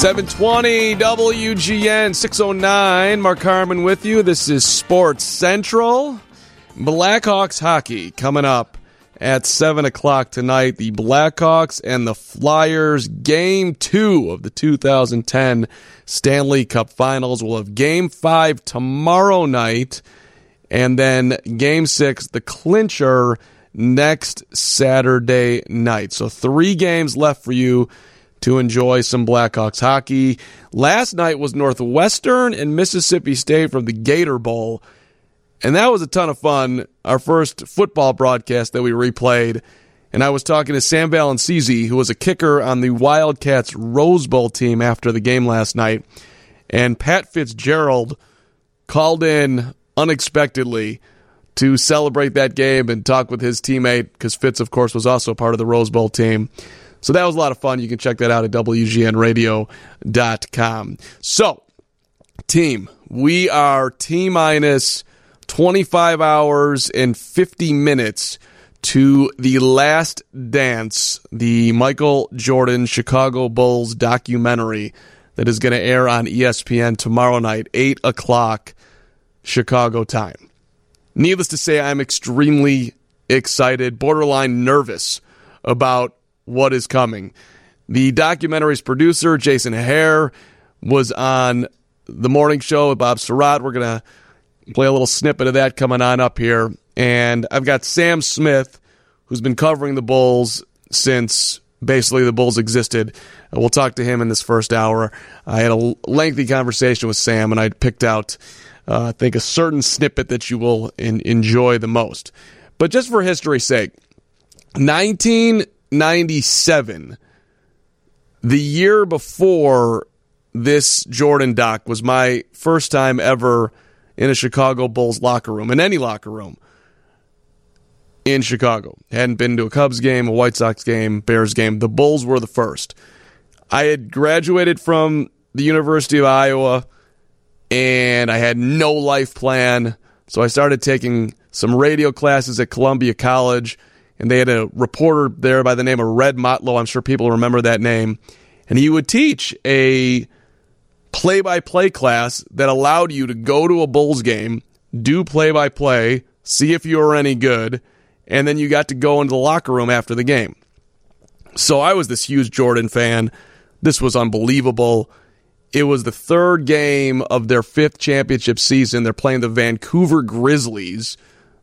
720 WGN 609. Mark Carman with you. This is Sports Central. Blackhawks hockey coming up at 7 o'clock tonight. The Blackhawks and the Flyers game two of the 2010 Stanley Cup Finals. We'll have game five tomorrow night, and then game six, the clincher, next Saturday night. So three games left for you to enjoy some Blackhawks hockey. Last night was Northwestern and Mississippi State from the Gator Bowl. And that was a ton of fun. Our first football broadcast that we replayed. And I was talking to Sam Valenzisi, who was a kicker on the Wildcats Rose Bowl team after the game last night. And Pat Fitzgerald called in unexpectedly to celebrate that game and talk with his teammate, because Fitz, of course, was also part of the Rose Bowl team. So that was a lot of fun. You can check that out at WGNradio.com. So, team, we are T minus 25 hours and 50 minutes to the last dance, the Michael Jordan Chicago Bulls documentary that is going to air on ESPN tomorrow night, 8 o'clock Chicago time. Needless to say, I'm extremely excited, borderline nervous about what is coming. The documentary's producer, Jason Hehir, was on the morning show with Bob Sirott. We're going to play a little snippet of that coming on up here. And I've got Sam Smith, who's been covering the Bulls since basically the Bulls existed. We'll talk to him in this first hour. I had a lengthy conversation with Sam, and I picked out, uh, I think, a certain snippet that you will in- enjoy the most. But just for history's sake, 19- 97, the year before this Jordan doc was my first time ever in a Chicago Bulls locker room, in any locker room in Chicago. Hadn't been to a Cubs game, a White Sox game, Bears game. The Bulls were the first. I had graduated from the University of Iowa and I had no life plan. So I started taking some radio classes at Columbia College and they had a reporter there by the name of Red Mottlow. I'm sure people remember that name. And he would teach a play by play class that allowed you to go to a Bulls game, do play by play, see if you were any good, and then you got to go into the locker room after the game. So I was this huge Jordan fan. This was unbelievable. It was the third game of their fifth championship season. They're playing the Vancouver Grizzlies.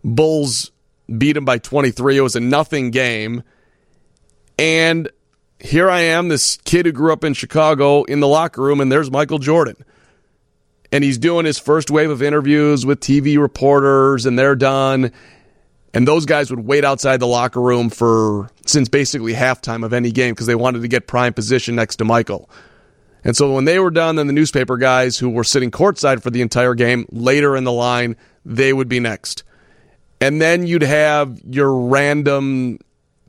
Bulls beat them by 23. It was a nothing game. And here I am, this kid who grew up in Chicago in the locker room, and there's Michael Jordan. And he's doing his first wave of interviews with TV reporters, and they're done. And those guys would wait outside the locker room for since basically halftime of any game because they wanted to get prime position next to Michael. And so when they were done, then the newspaper guys who were sitting courtside for the entire game later in the line, they would be next. And then you'd have your random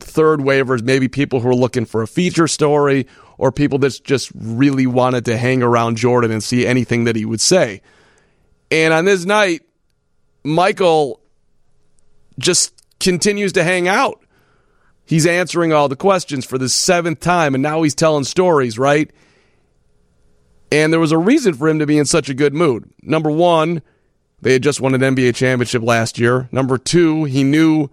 third waivers, maybe people who are looking for a feature story or people that just really wanted to hang around Jordan and see anything that he would say. And on this night, Michael just continues to hang out. He's answering all the questions for the seventh time, and now he's telling stories, right? And there was a reason for him to be in such a good mood. Number one, they had just won an NBA championship last year. Number two, he knew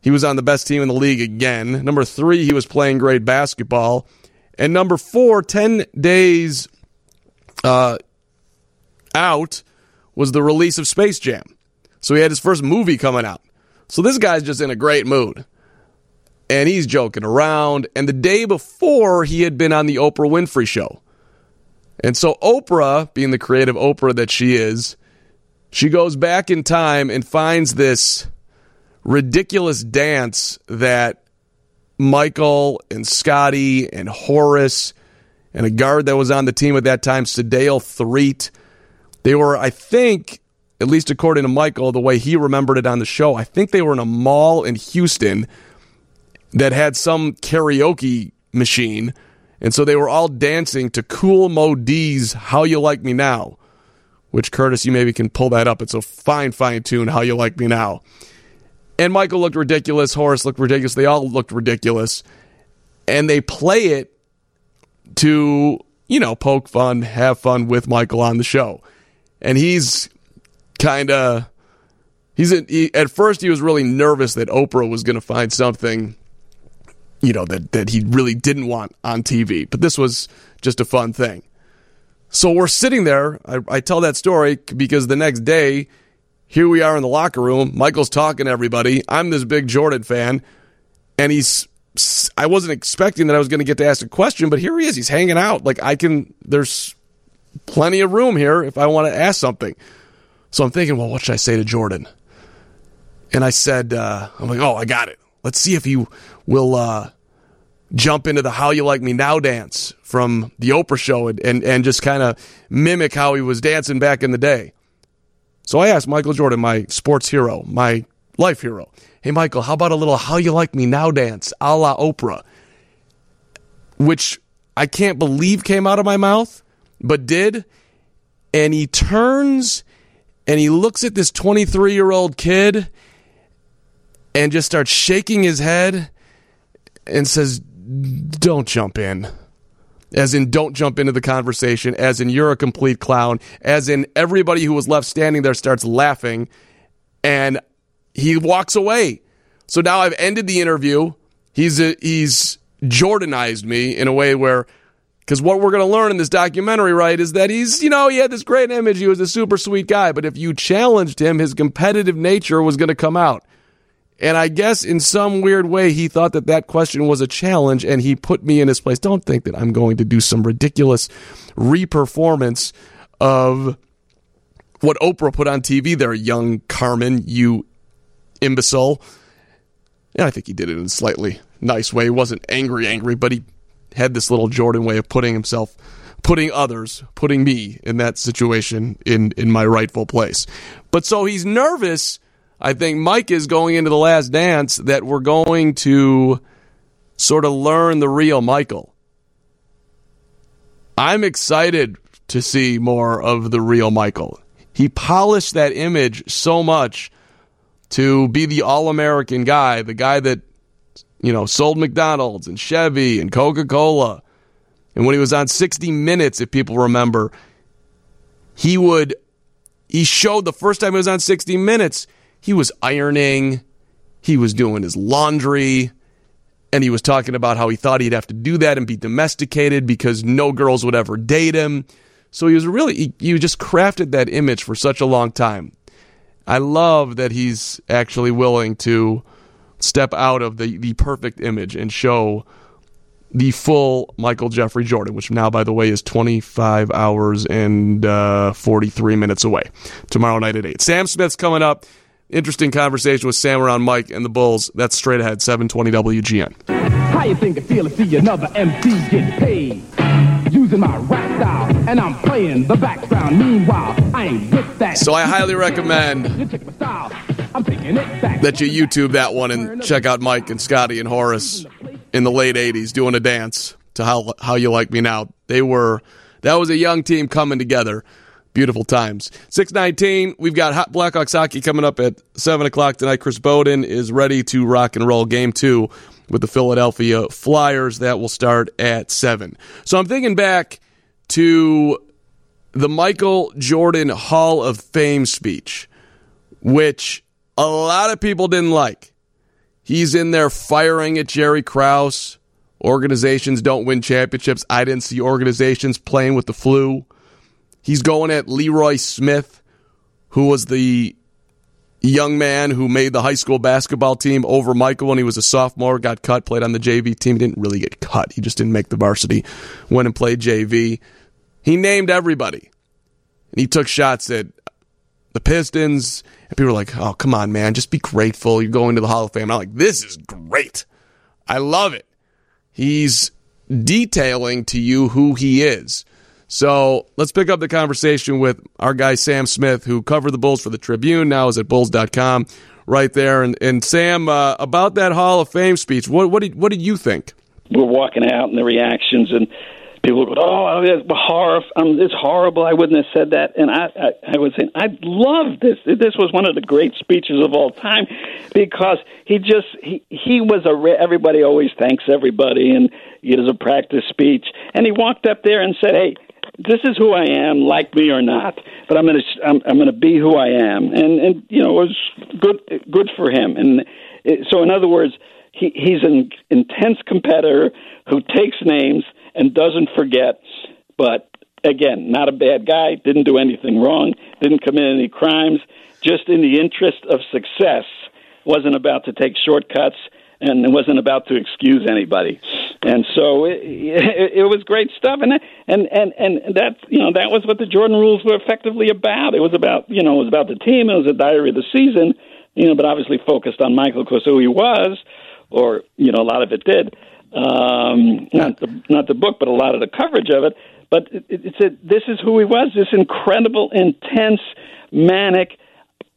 he was on the best team in the league again. Number three, he was playing great basketball. And number four, 10 days uh, out was the release of Space Jam. So he had his first movie coming out. So this guy's just in a great mood. And he's joking around. And the day before, he had been on the Oprah Winfrey show. And so Oprah, being the creative Oprah that she is, she goes back in time and finds this ridiculous dance that Michael and Scottie and Horace and a guard that was on the team at that time, Sedale Threatt, they were, I think, at least according to Michael, the way he remembered it on the show, I think they were in a mall in Houston that had some karaoke machine. And so they were all dancing to Cool Moe Dee's How You Like Me Now which Curtis, you maybe can pull that up. It's a fine, fine tune, How You Like Me Now. And Michael looked ridiculous. Horace looked ridiculous. They all looked ridiculous. And they play it to you know, poke fun, have fun with Michael on the show. And he's kind of he's he, at first he was really nervous that Oprah was going to find something you know that that he really didn't want on TV. But this was just a fun thing. So we're sitting there. I, I tell that story because the next day, here we are in the locker room. Michael's talking to everybody. I'm this big Jordan fan, and he's. I wasn't expecting that I was going to get to ask a question, but here he is. He's hanging out. Like I can. There's plenty of room here if I want to ask something. So I'm thinking, well, what should I say to Jordan? And I said, uh, I'm like, oh, I got it. Let's see if he will uh, jump into the How You Like Me Now dance from the Oprah show and, and, and just kind of mimic how he was dancing back in the day. So I asked Michael Jordan, my sports hero, my life hero, hey, Michael, how about a little How You Like Me Now dance a la Oprah? Which I can't believe came out of my mouth, but did. And he turns and he looks at this 23 year old kid and just starts shaking his head and says, Don't jump in. As in, don't jump into the conversation. As in, you're a complete clown. As in, everybody who was left standing there starts laughing and he walks away. So now I've ended the interview. He's, a, he's Jordanized me in a way where because what we're going to learn in this documentary, right, is that he's, you know, he had this great image. He was a super sweet guy. But if you challenged him, his competitive nature was going to come out. And I guess in some weird way, he thought that that question was a challenge and he put me in his place. Don't think that I'm going to do some ridiculous reperformance of what Oprah put on TV there, young Carman, you imbecile. And I think he did it in a slightly nice way. He wasn't angry, angry, but he had this little Jordan way of putting himself, putting others, putting me in that situation in, in my rightful place. But so he's nervous I think Mike is going into the last dance that we're going to sort of learn the real Michael. I'm excited to see more of the real Michael. He polished that image so much to be the all American guy, the guy that, you know, sold McDonald's and Chevy and Coca Cola. And when he was on 60 Minutes, if people remember, he would, he showed the first time he was on 60 Minutes, he was ironing, he was doing his laundry, and he was talking about how he thought he'd have to do that and be domesticated because no girls would ever date him. So he was really, he, he just crafted that image for such a long time. I love that he's actually willing to step out of the, the perfect image and show the full Michael Jeffrey Jordan, which now, by the way, is 25 hours and uh, 43 minutes away. Tomorrow night at 8. Sam Smith's coming up. Interesting conversation with Sam around Mike and the Bulls. That's straight ahead, 720 WGN. How you think it feel to see another MC get paid? Using my rap style, and I'm playing the background. Meanwhile, I ain't with that. So I highly recommend that you YouTube that one and check out Mike and Scottie and Horace in the late 80s doing a dance to how, how You Like Me Now. They were, that was a young team coming together beautiful times. 619, we've got hot Blackhawks hockey coming up at 7 o'clock tonight. Chris Boden is ready to rock and roll game two with the Philadelphia Flyers. That will start at 7. So I'm thinking back to the Michael Jordan Hall of Fame speech, which a lot of people didn't like. He's in there firing at Jerry Krause. Organizations don't win championships. I didn't see organizations playing with the flu. He's going at Leroy Smith, who was the young man who made the high school basketball team over Michael when he was a sophomore, got cut, played on the JV team. He didn't really get cut. He just didn't make the varsity. Went and played JV. He named everybody. And he took shots at the Pistons. And people were like, oh, come on, man. Just be grateful. You're going to the Hall of Fame. And I'm like, this is great. I love it. He's detailing to you who he is. So let's pick up the conversation with our guy Sam Smith, who covered the Bulls for the Tribune, now is at Bulls.com, right there. And, and Sam, uh, about that Hall of Fame speech, what what did what did you think? We're walking out and the reactions, and people go, "Oh, it's horrible! Um, it's horrible! I wouldn't have said that." And I, I, I would say, I love this. This was one of the great speeches of all time because he just he he was a. Everybody always thanks everybody, and it was a practice speech. And he walked up there and said, "Hey, this is who I am, like me or not. But I'm going to I'm, I'm going to be who I am." And and you know, it was good good for him. And it, so, in other words, he, he's an intense competitor who takes names and doesn't forget. But again, not a bad guy, didn't do anything wrong, didn't commit any crimes, just in the interest of success, wasn't about to take shortcuts and it wasn't about to excuse anybody. And so it, it, it was great stuff, and and and and that you know that was what the Jordan rules were effectively about. It was about you know it was about the team. It was a diary of the season, you know, but obviously focused on Michael because who he was, or you know a lot of it did um, not the not the book, but a lot of the coverage of it. But it, it's a, this is who he was. This incredible, intense, manic,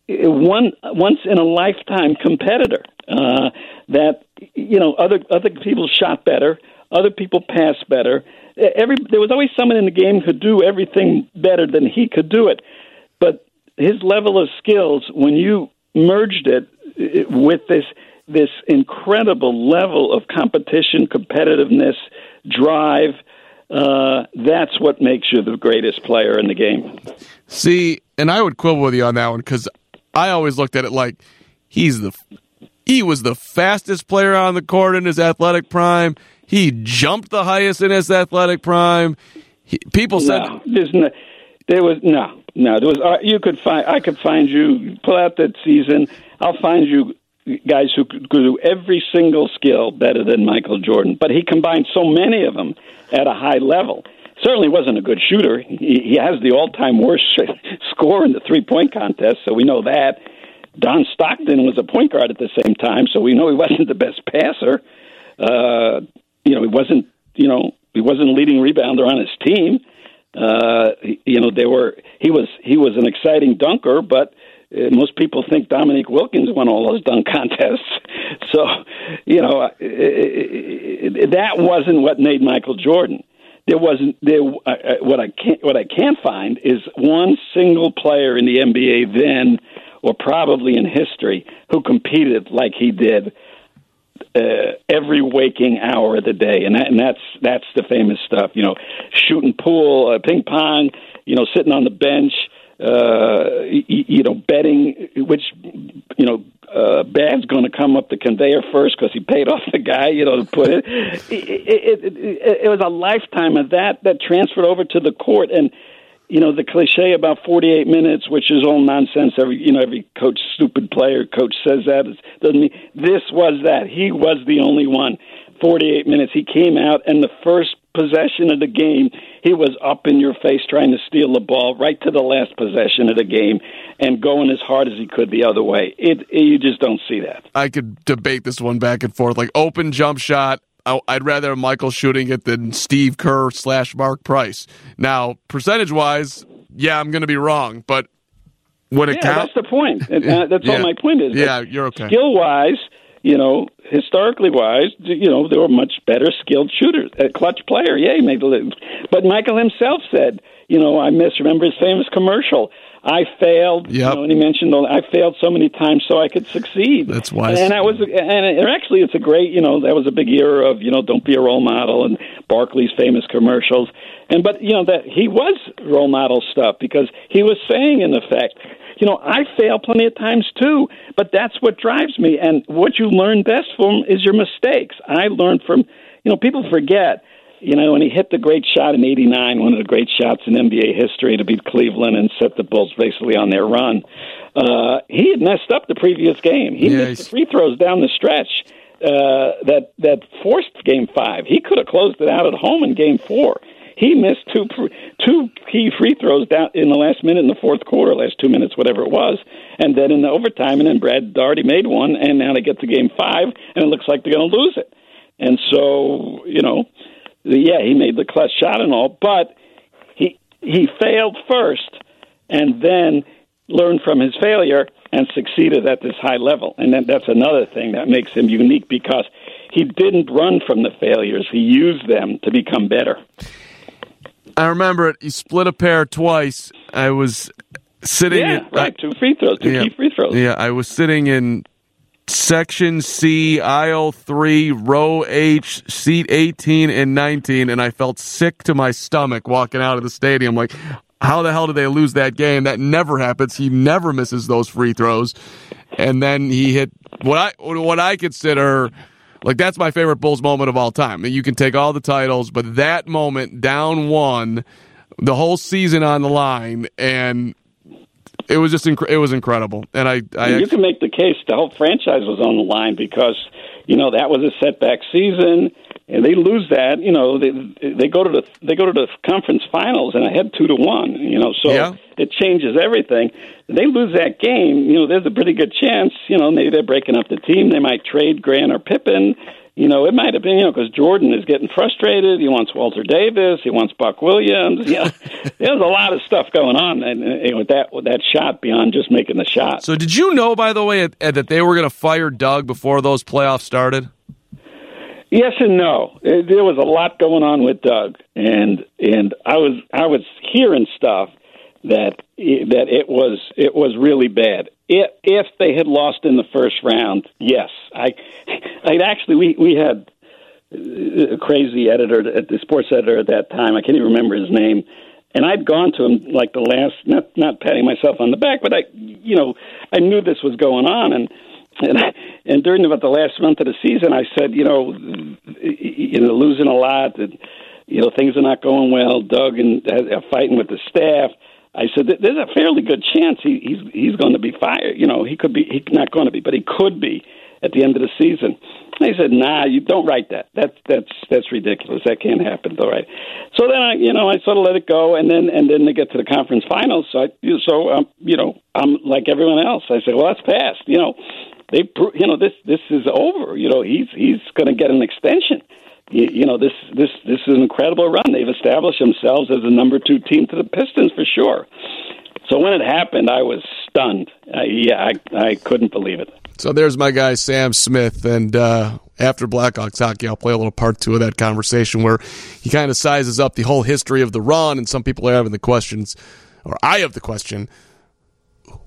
one once in a lifetime competitor. Uh, that you know, other other people shot better, other people passed better. Every there was always someone in the game who could do everything better than he could do it. But his level of skills, when you merged it, it with this this incredible level of competition, competitiveness, drive. Uh, that's what makes you the greatest player in the game. See, and I would quibble with you on that one because I always looked at it like he's the he was the fastest player on the court in his athletic prime. He jumped the highest in his athletic prime. He, people said no, no, there was no no there was uh, you could find I could find you pull out that season. I'll find you guys who could do every single skill better than Michael Jordan, but he combined so many of them at a high level. Certainly wasn't a good shooter. He, he has the all-time worst score in the three-point contest, so we know that. John Stockton was a point guard at the same time, so we know he wasn't the best passer. Uh, you know, he wasn't. You know, he wasn't a leading rebounder on his team. Uh, you know, they were. He was. He was an exciting dunker, but uh, most people think Dominique Wilkins won all those dunk contests. So, you know, that wasn't what made Michael Jordan. There wasn't there. Uh, what I can't what I can't find is one single player in the NBA then, or probably in history, who competed like he did uh, every waking hour of the day, and, that, and that's that's the famous stuff. You know, shooting pool, uh, ping pong. You know, sitting on the bench uh, you, know, betting which, you know, uh, bag's going to come up the conveyor first because he paid off the guy, you know, to put it. It, it, it. it was a lifetime of that that transferred over to the court. And, you know, the cliche about 48 minutes, which is all nonsense. Every, you know, every coach, stupid player coach says that. It doesn't mean this was that. He was the only one. 48 minutes. He came out, and the first possession of the game, he was up in your face trying to steal the ball right to the last possession of the game and going as hard as he could the other way. It, it you just don't see that. I could debate this one back and forth, like open jump shot. I'd rather have Michael shooting it than Steve Kerr slash Mark Price. Now, percentage wise, yeah, I'm going to be wrong, but when it yeah, counts, that's the point. Uh, that's yeah. all my point is. Yeah, you're okay. Skill wise, you know, historically wise, you know, they were much better skilled shooters. A clutch player, yeah, he made the But Michael himself said, you know, I miss remember his famous commercial. I failed. Yep. You know, and he mentioned I failed so many times so I could succeed. That's wise. And I was, and actually, it's a great. You know, that was a big era of you know, don't be a role model and Barkley's famous commercials. And but you know that he was role model stuff because he was saying in effect, you know, I fail plenty of times too, but that's what drives me. And what you learn best from is your mistakes. I learned from, you know, people forget, you know, when he hit the great shot in '89, one of the great shots in NBA history to beat Cleveland and set the Bulls basically on their run. Uh, he had messed up the previous game. He yeah, missed the free throws down the stretch uh, that that forced Game Five. He could have closed it out at home in Game Four. He missed two two key free throws down in the last minute in the fourth quarter, last two minutes, whatever it was, and then in the overtime, and then Brad Daugherty made one, and now they get to game five, and it looks like they're going to lose it. And so, you know, yeah, he made the clutch shot and all, but he he failed first, and then learned from his failure and succeeded at this high level. And that's another thing that makes him unique because he didn't run from the failures; he used them to become better. I remember it. You split a pair twice. I was sitting. Yeah, in, right. two free throws, two yeah, key free throws. Yeah, I was sitting in section C, aisle three, row H, seat eighteen and nineteen, and I felt sick to my stomach walking out of the stadium. Like, how the hell did they lose that game? That never happens. He never misses those free throws, and then he hit what I what I consider. Like that's my favorite Bulls moment of all time. You can take all the titles, but that moment, down one, the whole season on the line, and it was just inc- it was incredible. And I, I you can make the case the whole franchise was on the line because you know that was a setback season, and they lose that. You know they they go to the they go to the conference finals, and I had two to one. You know, so Yeah. it changes everything. They lose that game. You know, there's a pretty good chance. You know, maybe they're breaking up the team. They might trade Grant or Pippen. You know, it might have been, you know, because Jordan is getting frustrated. He wants Walter Davis. He wants Buck Williams. Yeah, there's a lot of stuff going on and, and with that with that shot beyond just making the shot. So did you know, by the way, that they were going to fire Doug before those playoffs started? Yes and no. Uh, There was a lot going on with Doug, and and I was I was hearing stuff that that it was it was really bad. If if they had lost in the first round, yes, I I'd actually we we had a crazy editor, the sports editor at that time. I can't even remember his name. And I'd gone to him like the last, not not patting myself on the back, but I, you know, I knew this was going on, and and and during about the last month of the season, I said, you know, you know, losing a lot, and you know, things are not going well. Doug and are fighting with the staff. I said, there's a fairly good chance he, he's he's going to be fired. You know, he could be, he's not going to be, but he could be at the end of the season. They said, "Nah, you don't write that. That's that's that's ridiculous. That can't happen." All right. So then I, you know, I sort of let it go, and then and then they get to the conference finals. So I, so um, you know, I'm like everyone else. I said, "Well, that's past." You know, they, you know, this this is over. You know, he's he's going to get an extension. You, you know, this this this is an incredible run. They've established themselves as the number two team to the Pistons for sure. So when it happened, I was stunned. Yeah, I I couldn't believe it. So there's my guy Sam Smith, and uh, after Blackhawks hockey, I'll play a little part two of that conversation where he kind of sizes up the whole history of the run, and some people are having the questions, or I have the question,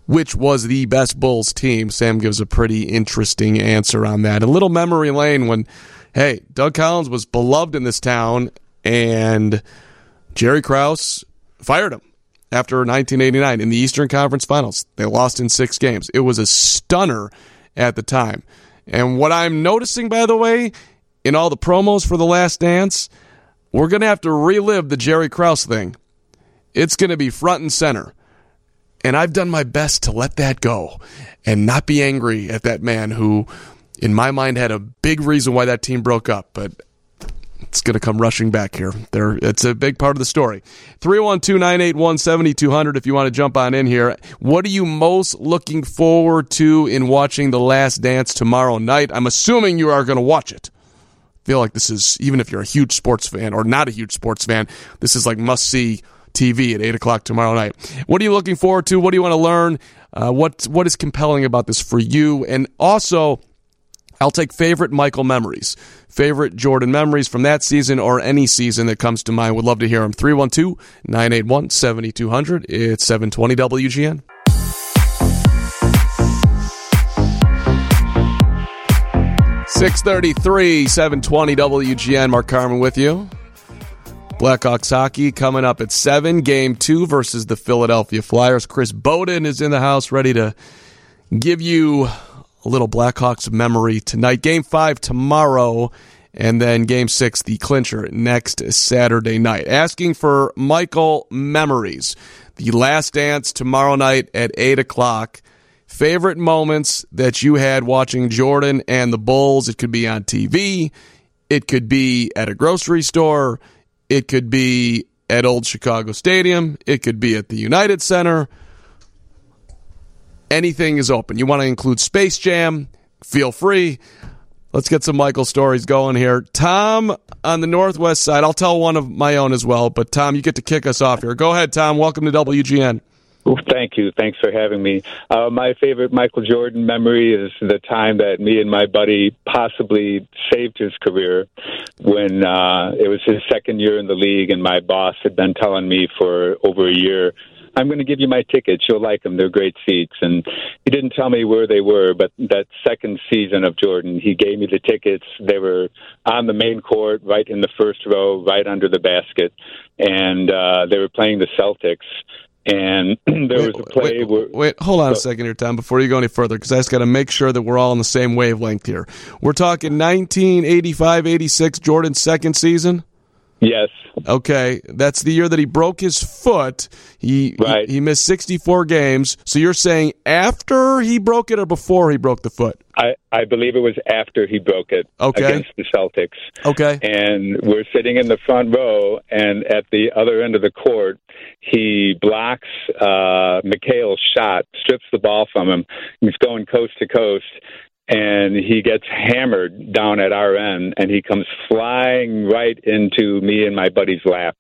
which was the best Bulls team? Sam gives a pretty interesting answer on that. A little memory lane when, hey, Doug Collins was beloved in this town, and Jerry Krause fired him after 1989 in the Eastern Conference Finals. They lost in six games. It was a stunner at the time. And what I'm noticing, by the way, in all the promos for The Last Dance, we're going to have to relive the Jerry Krause thing. It's going to be front and center. And I've done my best to let that go and not be angry at that man who, in my mind, had a big reason why that team broke up. But it's going to come rushing back here. There, it's a big part of the story. 312-981-7200 if you want to jump on in here. What are you most looking forward to in watching The Last Dance tomorrow night? I'm assuming you are going to watch it. I feel like this is, even if you're a huge sports fan or not a huge sports fan, this is like must-see TV at 8 o'clock tomorrow night. What are you looking forward to? What do you want to learn? Uh, what, what is compelling about this for you? And also, I'll take favorite Michael memories, favorite Jordan memories from that season or any season that comes to mind. Would love to hear them. 312 981 7200. It's 720 WGN. Six thirty-three, seven twenty WGN. Mark Carman with you. Blackhawks hockey coming up at seven. Game two versus the Philadelphia Flyers. Chris Boden is in the house, ready to give you a little Blackhawks memory tonight. Game five tomorrow, and then game six, the clincher, next Saturday night. Asking for Michael memories. The last dance tomorrow night at 8 o'clock. Favorite moments that you had watching Jordan and the Bulls. It could be on TV. It could be at a grocery store. It could be at Old Chicago Stadium. It could be at the United Center anything is open. You want to include Space Jam? Feel free. Let's get some Michael stories going here. Tom on the Northwest side. I'll tell one of my own as well, but Tom, you get to kick us off here. Go ahead, Tom. Welcome to WGN. Thank you. Thanks for having me. Uh, my favorite Michael Jordan memory is the time that me and my buddy possibly saved his career when uh, it was his second year in the league, and my boss had been telling me for over a year I'm going to give you my tickets. You'll like them. They're great seats. And he didn't tell me where they were, but that second season of Jordan, he gave me the tickets. They were on the main court, right in the first row, right under the basket. And uh, they were playing the Celtics and there wait, was a play wait, where. Wait, hold on a second here, Tom, before you go any further, because I just got to make sure that we're all on the same wavelength here. We're talking 1985 86, Jordan's second season? Yes. Okay, that's the year that he broke his foot. He, right. he he missed 64 games. So you're saying after he broke it or before he broke the foot? I, I believe it was after he broke it okay. against the Celtics. Okay. And we're sitting in the front row, and at the other end of the court, he blocks uh, McHale's shot, strips the ball from him. He's going coast to coast, and he gets hammered down at our end and he comes flying right into me and my buddy's lap.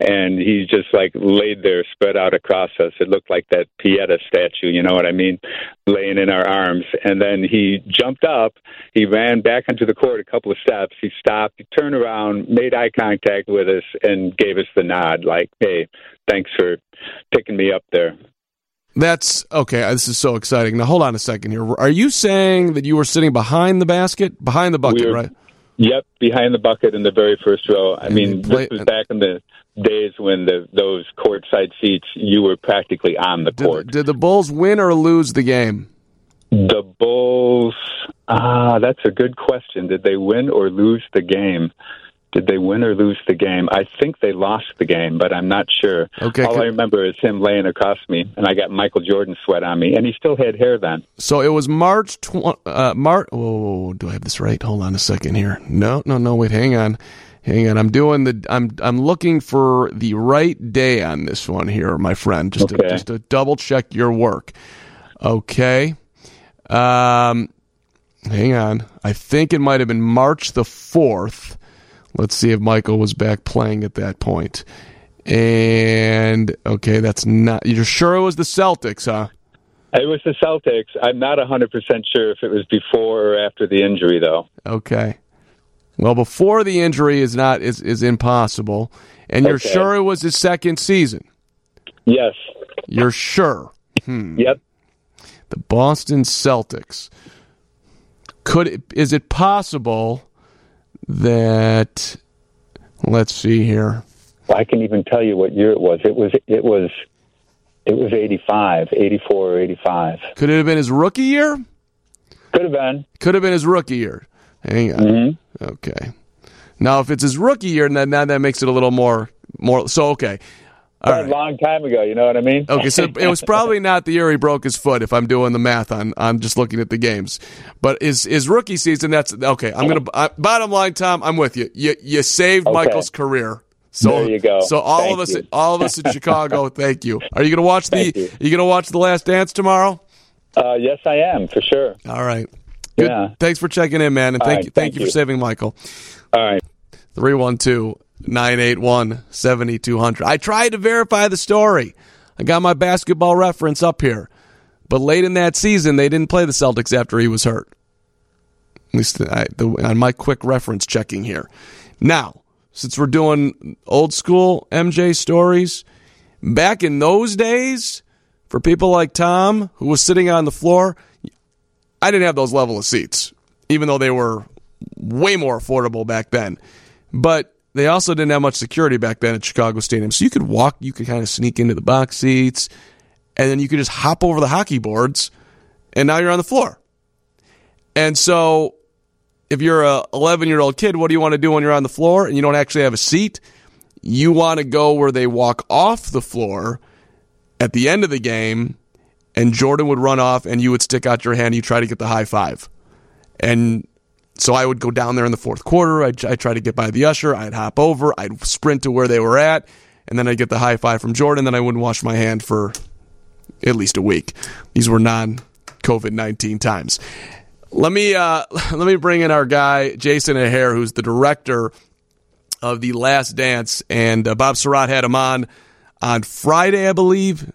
And he's just like laid there spread out across us. It looked like that pieta statue you know what i mean? Laying in our arms. And then he jumped up. He ran back into the court a couple of steps. He stopped. He turned around made eye contact with us and gave us the nod like hey thanks for picking me up there that's okay. This is so exciting. Now, hold on a second here. Are you saying that you were sitting behind the basket, behind the bucket, We're, right? Yep, behind the bucket in the very first row. I and mean, play, this was back in the days when the those courtside seats, you were practically on the did, court. Did the Bulls win or lose the game? The Bulls. Ah, that's a good question. Did they win or lose the game? Did they win or lose the game? I think they lost the game, but I'm not sure. Okay. All I remember is him laying across me, and I got Michael Jordan sweat on me, and he still had hair then. So it was March. Tw- uh, March. Oh, do I have this right? Hold on a second here. No, no, no. Wait, hang on, hang on. I'm doing the. I'm I'm looking for the right day on this one here, my friend. Just okay. to, just to double check your work. Okay. Um, hang on. I think it might have been March the fourth. Let's see if Michael was back playing at that point. And okay, that's not. You're sure it was the Celtics, huh? It was the Celtics. I'm not 100% sure if it was before or after the injury, though. Okay. Well, before the injury is not is, is impossible, and you're Okay. sure it was his second season. Yes. You're sure. Hmm. Yep. The Boston Celtics. Could it, is it possible that let's see here. I can even tell you what year it was. It was it was it was 85, 84 or 85. Could it have been his rookie year? Could have been. Could have been his rookie year. Hang on. Mm-hmm. Okay. Now, if it's his rookie year, then now that makes it a little more more. So okay. All A long time ago, you know what I mean? Okay, so it was probably not the year he broke his foot. If I'm doing the math on on just looking at the games, but his his rookie season. That's okay. I'm gonna uh, bottom line, Tom. I'm with you. You you saved Okay. Michael's career. So There you go. So all Thank of us, you. all of us in Chicago, thank you. Are you gonna watch the? You. you gonna watch the Last Dance tomorrow? Uh, yes, I am for sure. All right. Good. Yeah. Thanks for checking in, man, and thank right, you, thank thank you for you. saving Michael. All right. 312 981 7200. I tried to verify the story. I got my basketball reference up here. But late in that season, they didn't play the Celtics after he was hurt. At least I, the, on my quick reference checking here. Now, since we're doing old school MJ stories, back in those days, for people like Tom, who was sitting on the floor, I didn't have those level of seats, even though they were way more affordable back then. But they also didn't have much security back then at Chicago Stadium. So you could walk, you could kind of sneak into the box seats, and then you could just hop over the hockey boards, and now you're on the floor. And so if you're a 11 year old kid, what do you want to do when you're on the floor and you don't actually have a seat? You want to go where they walk off the floor at the end of the game, and Jordan would run off, and you would stick out your hand. You try to get the high five, and so I would go down there in the fourth quarter. I'd, I'd try to get by the usher. I'd hop over. I'd sprint to where they were at, and then I'd get the high five from Jordan. Then I wouldn't wash my hand for at least a week. These were non COVID nineteen times. Let me uh, let me bring in our guy Jason O'Hare, who's the director of the Last Dance, and uh, Bob Sirott had him on on Friday, I believe.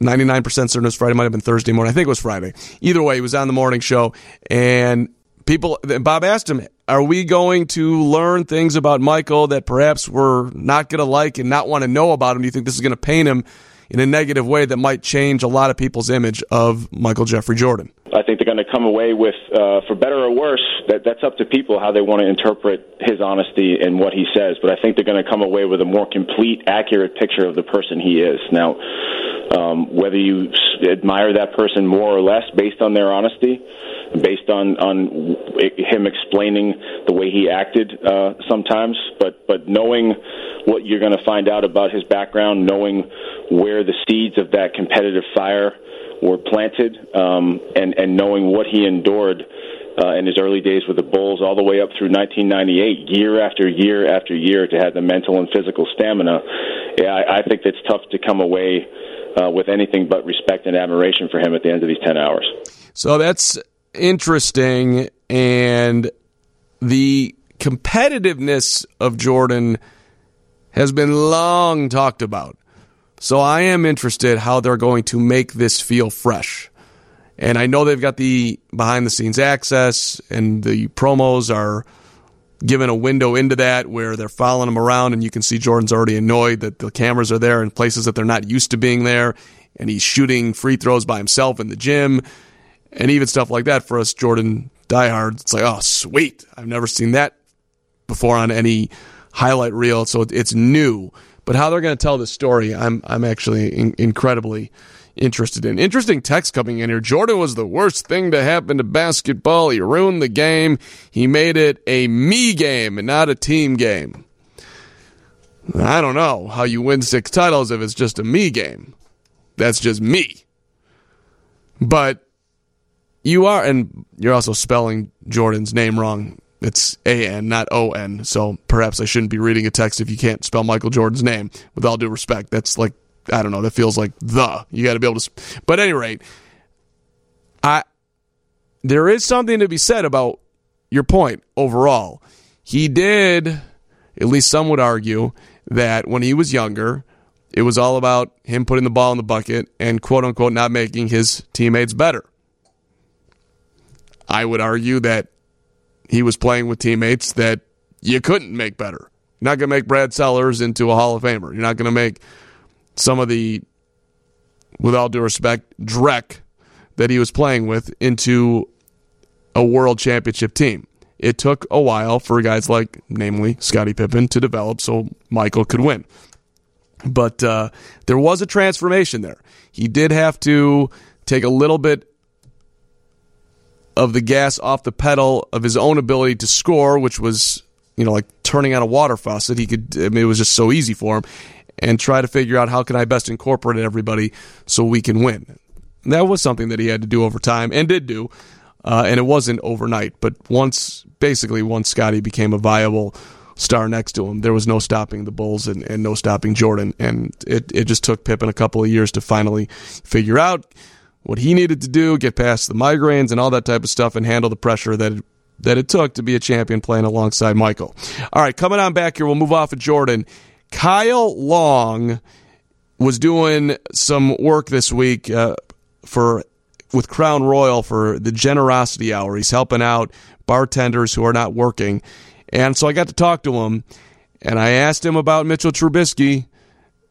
99% certain it was Friday, might have been Thursday morning. I think it was Friday. Either way, he was on the morning show, and people, Bob asked him, Are we going to learn things about Michael that perhaps we're not going to like and not want to know about him? Do you think this is going to paint him in a negative way that might change a lot of people's image of Michael Jeffrey Jordan? I think they're going to come away with, uh, for better or worse, that, that's up to people how they want to interpret his honesty and what he says. But I think they're going to come away with a more complete, accurate picture of the person he is. Now, um, whether you admire that person more or less based on their honesty, based on on him explaining the way he acted uh, sometimes, but but knowing what you're going to find out about his background, knowing where the seeds of that competitive fire were planted, um, and and knowing what he endured. Uh, in his early days with the Bulls, all the way up through 1998, year after year after year, to have the mental and physical stamina, yeah, I, I think it's tough to come away uh, with anything but respect and admiration for him at the end of these 10 hours. So that's interesting. And the competitiveness of Jordan has been long talked about. So I am interested how they're going to make this feel fresh. And I know they've got the behind the scenes access and the promos are given a window into that where they're following him around and you can see Jordan's already annoyed that the cameras are there in places that they're not used to being there. And he's shooting free throws by himself in the gym and even stuff like that for us Jordan diehards. It's like oh sweet. I've never seen that before on any highlight reel. So it's new. But how they're going to tell the story I'm I'm actually in- incredibly interested in. Interesting text coming in here. Jordan was the worst thing to happen to basketball. He ruined the game. He made it a me game and not a team game. I don't know how you win six titles if it's just a me game. That's just me. But you are, and you're also spelling Jordan's name wrong. It's A N, not O N. So perhaps I shouldn't be reading a text if you can't spell Michael Jordan's name. With all due respect, that's like I don't know. That feels like the. You got to be able to. But at any rate, I there is something to be said about your point overall. He did, at least some would argue, that when he was younger, it was all about him putting the ball in the bucket and quote unquote not making his teammates better. I would argue that he was playing with teammates that you couldn't make better. You're not going to make Brad Sellers into a Hall of Famer. You're not going to make some of the, with all due respect, Drek that he was playing with into a world championship team. It took a while for guys like, namely Scottie Pippen, to develop so Michael could win. But uh, there was a transformation there. He did have to take a little bit of the gas off the pedal of his own ability to score, which was, you know, like turning on a water faucet. He could, I mean, it was just so easy for him and try to figure out how can I best incorporate everybody so we can win. That was something that he had to do over time and did do, uh, and it wasn't overnight. But once, basically, once Scottie became a viable star next to him, there was no stopping the Bulls and, and no stopping Jordan. And it, it just took Pippen a couple of years to finally figure out what he needed to do, get past the migraines and all that type of stuff, and handle the pressure that it, that it took to be a champion playing alongside Michael. All right, coming on back here, we'll move off of Jordan Kyle Long was doing some work this week uh, for with Crown Royal for the Generosity Hour. He's helping out bartenders who are not working, and so I got to talk to him, and I asked him about Mitchell Trubisky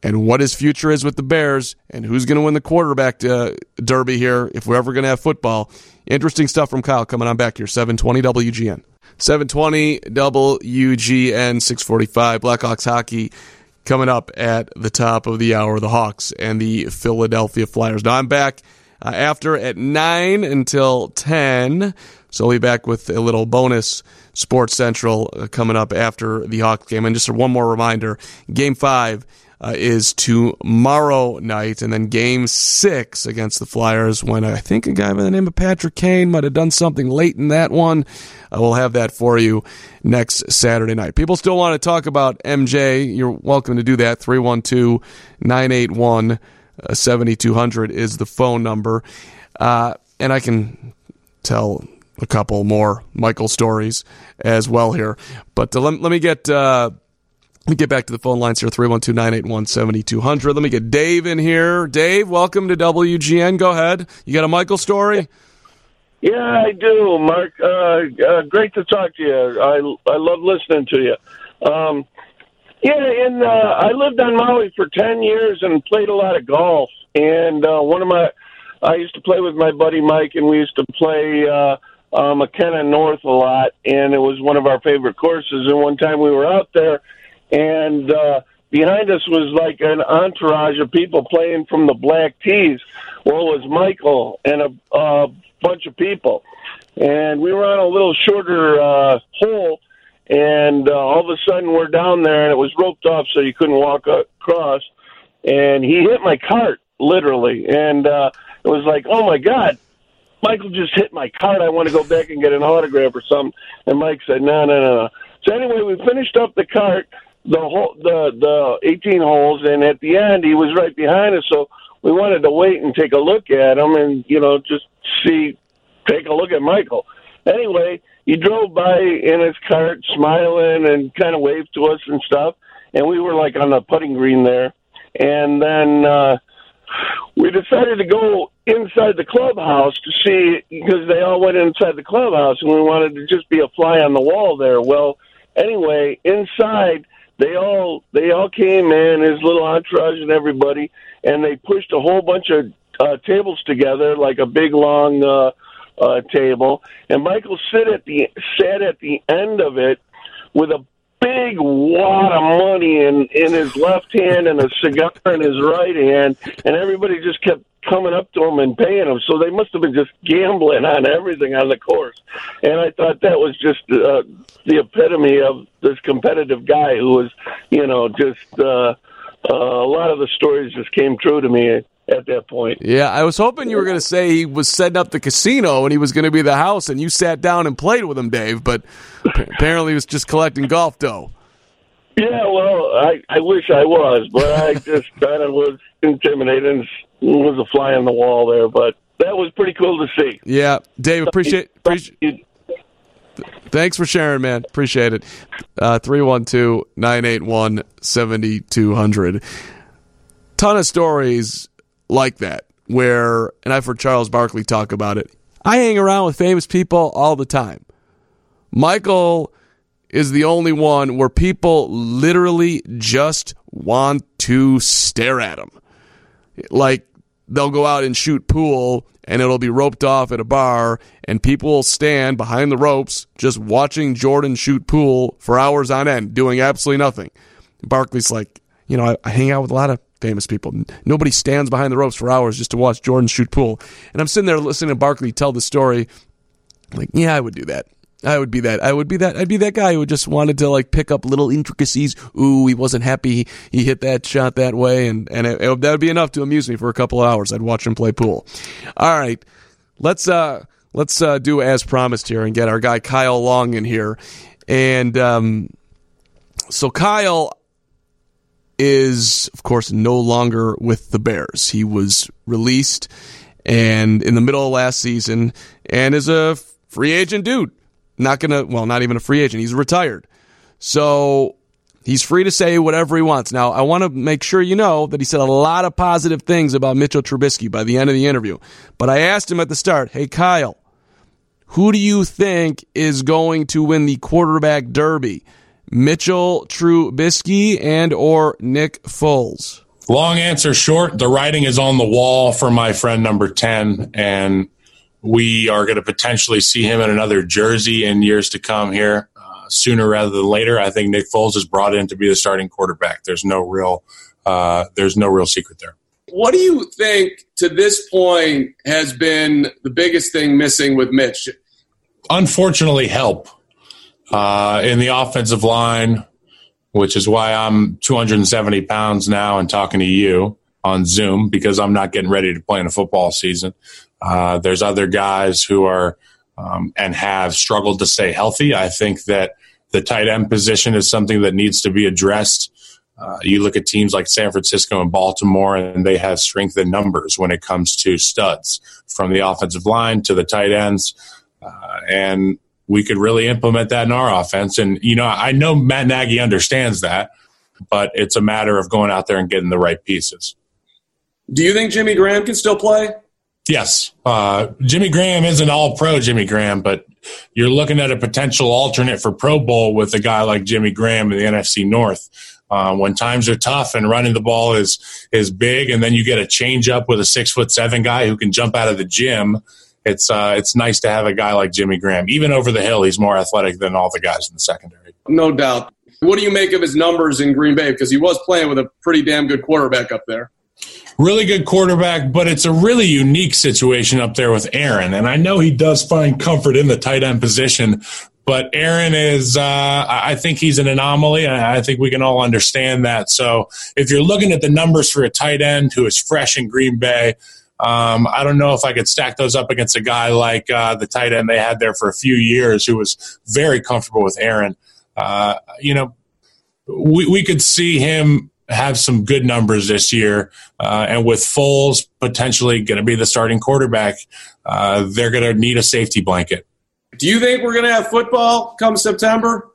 and what his future is with the Bears and who's going to win the quarterback uh, derby here if we're ever going to have football. Interesting stuff from Kyle coming on back here. Seven twenty WGN. 720 WGN 645 Blackhawks hockey coming up at the top of the hour. The Hawks and the Philadelphia Flyers. Now I'm back uh, after at 9 until 10. So we'll be back with a little bonus Sports Central uh, coming up after the Hawks game. And just one more reminder Game 5 uh, is tomorrow night, and then Game Six against the Flyers. When I think a guy by the name of Patrick Kane might have done something late in that one. Uh, we'll have that for you next Saturday night. People still want to talk about MJ. You're welcome to do that. 312 981 7200 is the phone number. Uh, and I can tell a couple more Michael stories as well here. But uh, let, let me get uh, Let me get back to the phone lines here 312 981 7200. Let me get Dave in here. Dave, welcome to WGN. Go ahead. You got a Michael story? Yeah, I do, Mark. Uh, uh, great to talk to you. I, I love listening to you. Um, yeah, and uh, I lived on Maui for 10 years and played a lot of golf. And uh, one of my, I used to play with my buddy Mike, and we used to play uh, uh, Makena North a lot, and it was one of our favorite courses. And one time we were out there, and uh, behind us was like an entourage of people playing from the black tees. Well, it was Michael and a, a bunch of people, and we were on a little shorter uh, hole. And uh, all of a sudden, we're down there, and it was roped off, so you couldn't walk across. And he hit my cart, literally, and uh, it was like, "Oh my god, Michael just hit my cart. I want to go back and get an autograph or something." And Mike said, "No, no, no, no." So anyway, we finished up the cart, the whole the the 18 holes, and at the end he was right behind us, so we wanted to wait and take a look at him, and you know just see, take a look at Michael. Anyway, he drove by in his cart, smiling and kind of waved to us and stuff, and we were like on the putting green there, and then. uh we decided to go inside the clubhouse to see because they all went inside the clubhouse and we wanted to just be a fly on the wall there. Well, anyway, inside they all they all came in, his little entourage and everybody, and they pushed a whole bunch of uh, tables together, like a big long uh, uh, table. And Michael sit at the sat at the end of it with a big wad of money in in his left hand and a cigar in his right hand, and everybody just kept coming up to him and paying him. So they must have been just gambling on everything on the course. And I thought that was just uh, the epitome of this competitive guy who was, you know, just uh, uh, a lot of the stories just came true to me at that point. Yeah, I was hoping you were going to say he was setting up the casino and he was going to be the house and you sat down and played with him, Dave, but apparently he was just collecting golf dough. Yeah, well, I, I wish I was, but I just kind of was intimidated was a fly on the wall there, but that was pretty cool to see. Yeah, Dave, appreciate appreciate. Thanks for sharing, man. Appreciate it. Uh, 312 981 7200. Ton of stories like that where, and I've heard Charles Barkley talk about it. I hang around with famous people all the time. Michael is the only one where people literally just want to stare at him. Like they'll go out and shoot pool and it'll be roped off at a bar and people will stand behind the ropes just watching Jordan shoot pool for hours on end doing absolutely nothing. Barkley's like, you know, I, I hang out with a lot of famous people. Nobody stands behind the ropes for hours just to watch Jordan shoot pool. And I'm sitting there listening to Barkley tell the story. Like, yeah, I would do that. I would be that. I would be that. I'd be that guy who just wanted to like pick up little intricacies. Ooh, he wasn't happy. He, hit that shot that way, and and it, it, that would be enough to amuse me for a couple of hours. I'd watch him play pool. All right, let's uh let's uh, do as promised here and get our guy Kyle Long in here, and um, so Kyle is of course no longer with the Bears. He was released and in the middle of last season, and is a free agent dude not going to, well, not even a free agent. He's retired. So he's free to say whatever he wants. Now, I want to make sure you know that he said a lot of positive things about Mitchell Trubisky by the end of the interview. But I asked him at the start, hey, Kyle, who do you think is going to win the quarterback derby? Mitchell Trubisky and or Nick Foles? Long answer short, the writing is on the wall for my friend number 10 and we are going to potentially see him in another jersey in years to come here, uh, sooner rather than later. I think Nick Foles is brought in to be the starting quarterback. There's no real, uh, there's no real secret there. What do you think to this point has been the biggest thing missing with Mitch? Unfortunately, help uh, in the offensive line, which is why I'm 270 pounds now and talking to you on Zoom because I'm not getting ready to play in a football season. Uh, there's other guys who are um, and have struggled to stay healthy. I think that the tight end position is something that needs to be addressed. Uh, you look at teams like San Francisco and Baltimore, and they have strength in numbers when it comes to studs from the offensive line to the tight ends. Uh, and we could really implement that in our offense. And, you know, I know Matt Nagy understands that. but it's a matter of going out there and getting the right pieces. Do you think Jimmy Graham can still play? Yes. Uh, Jimmy Graham isn't all pro Jimmy Graham, but you're looking at a potential alternate for Pro Bowl with a guy like Jimmy Graham in the NFC North. Uh, when times are tough and running the ball is is big, and then you get a change up with a six foot seven guy who can jump out of the gym. It's uh, it's nice to have a guy like Jimmy Graham. Even over the hill, he's more athletic than all the guys in the secondary. No doubt. What do you make of his numbers in Green Bay? Because he was playing with a pretty damn good quarterback up there really good quarterback, but it's a really unique situation up there with Aaron. And I know he does find comfort in the tight end position, but Aaron is, uh, I think he's an anomaly. I think we can all understand that. So if you're looking at the numbers for a tight end who is fresh in Green Bay, um, I don't know if I could stack those up against a guy like uh, the tight end they had there for a few years who was very comfortable with Aaron. Uh, you know, we, we could see him have some good numbers this year. Uh, and with Foles potentially going to be the starting quarterback, uh, they're going to need a safety blanket. Do you think we're going to have football come September?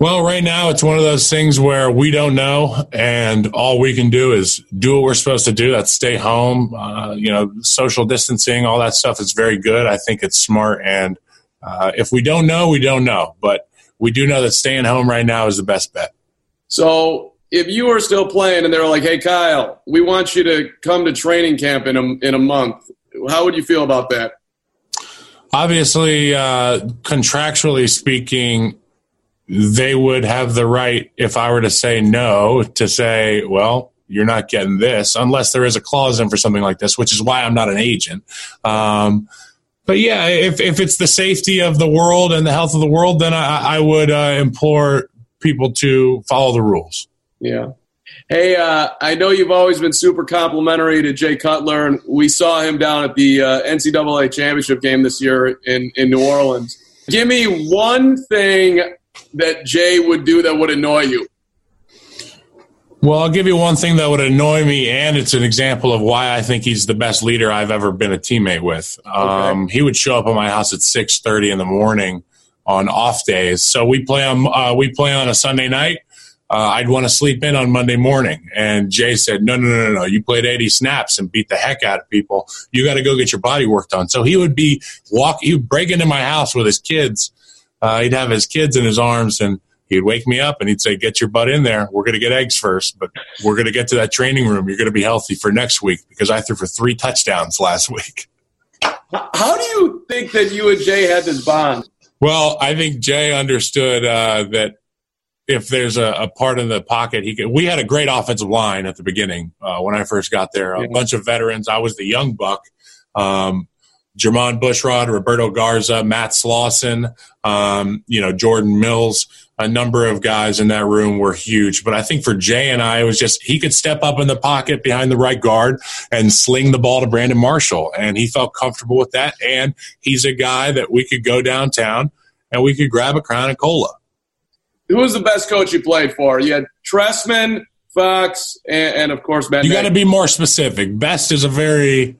Well, right now it's one of those things where we don't know, and all we can do is do what we're supposed to do. That's stay home. Uh, you know, social distancing, all that stuff is very good. I think it's smart, and uh, if we don't know, we don't know. But we do know that staying home right now is the best bet. So if you were still playing and they're like, "Hey, Kyle, we want you to come to training camp in a in a month," how would you feel about that? Obviously, uh, contractually speaking, they would have the right, if I were to say no, to say, "Well, you're not getting this," unless there is a clause in for something like this, which is why I'm not an agent. Um, but yeah, if if it's the safety of the world and the health of the world, then I, I would uh, implore people to follow the rules. Yeah. Hey, uh, I know you've always been super complimentary to Jay Cutler, and we saw him down at the uh, NCAA championship game this year in, in New Orleans. Give me one thing that Jay would do that would annoy you. Well, I'll give you one thing that would annoy me, and it's an example of why I think he's the best leader I've ever been a teammate with. Um. He would show up at my house at six thirty in the morning on off days. So we play on uh, we play on a Sunday night uh, I'd want to sleep in on Monday morning. And Jay said, no, no, no, no, no. You played 80 snaps and beat the heck out of people. You got to go get your body worked on. So he would be walk, he would break into my house with his kids. Uh, he'd have his kids in his arms and he'd wake me up and he'd say, get your butt in there. We're going to get eggs first, but we're going to get to that training room. You're going to be healthy for next week because I threw for three touchdowns last week. How do you think that you and Jay had this bond? Well, I think Jay understood uh, that if there's a, a, part in the pocket, he could. We had a great offensive line at the beginning uh, when I first got there. A bunch of veterans. I was the young buck. Um, Jermon Bushrod, Roberto Garza, Matt Slauson, um, you know, Jordan Mills, a number of guys in that room were huge. But I think for Jay and I, it was just he could step up in the pocket behind the right guard and sling the ball to Brandon Marshall. And he felt comfortable with that. And he's a guy that we could go downtown and we could grab a crown and cola who was the best coach you played for? You had Trestman, Fox, and, and of course Ben. You got to be more specific. Best is a very.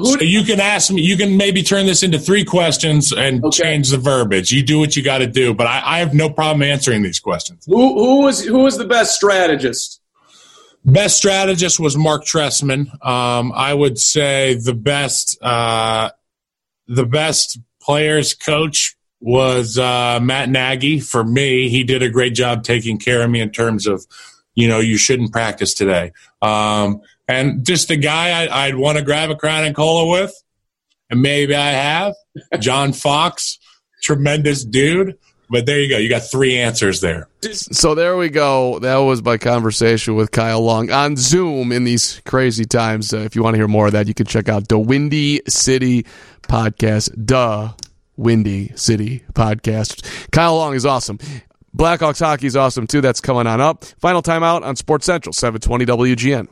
So you can ask me. You can maybe turn this into three questions and okay. change the verbiage. You do what you got to do, but I, I, have no problem answering these questions. Who, who was who was the best strategist? Best strategist was Marc Trestman. Um, I would say the best uh, the best players coach was uh, Matt Nagy. For me, he did a great job taking care of me in terms of, you know, you shouldn't practice today. Um, and just the guy I, would want to grab a crown and cola with, and maybe I have, John Fox, tremendous dude. But there you go. You got three answers there. So there we go. That was my conversation with Kyle Long on Zoom in these crazy times. Uh, if you want to hear more of that, you can check out the Windy City podcast. Duh. Windy City podcast. Kyle Long is awesome. Blackhawks hockey is awesome too. That's coming on up. Final timeout on Sports Central, 720 WGN.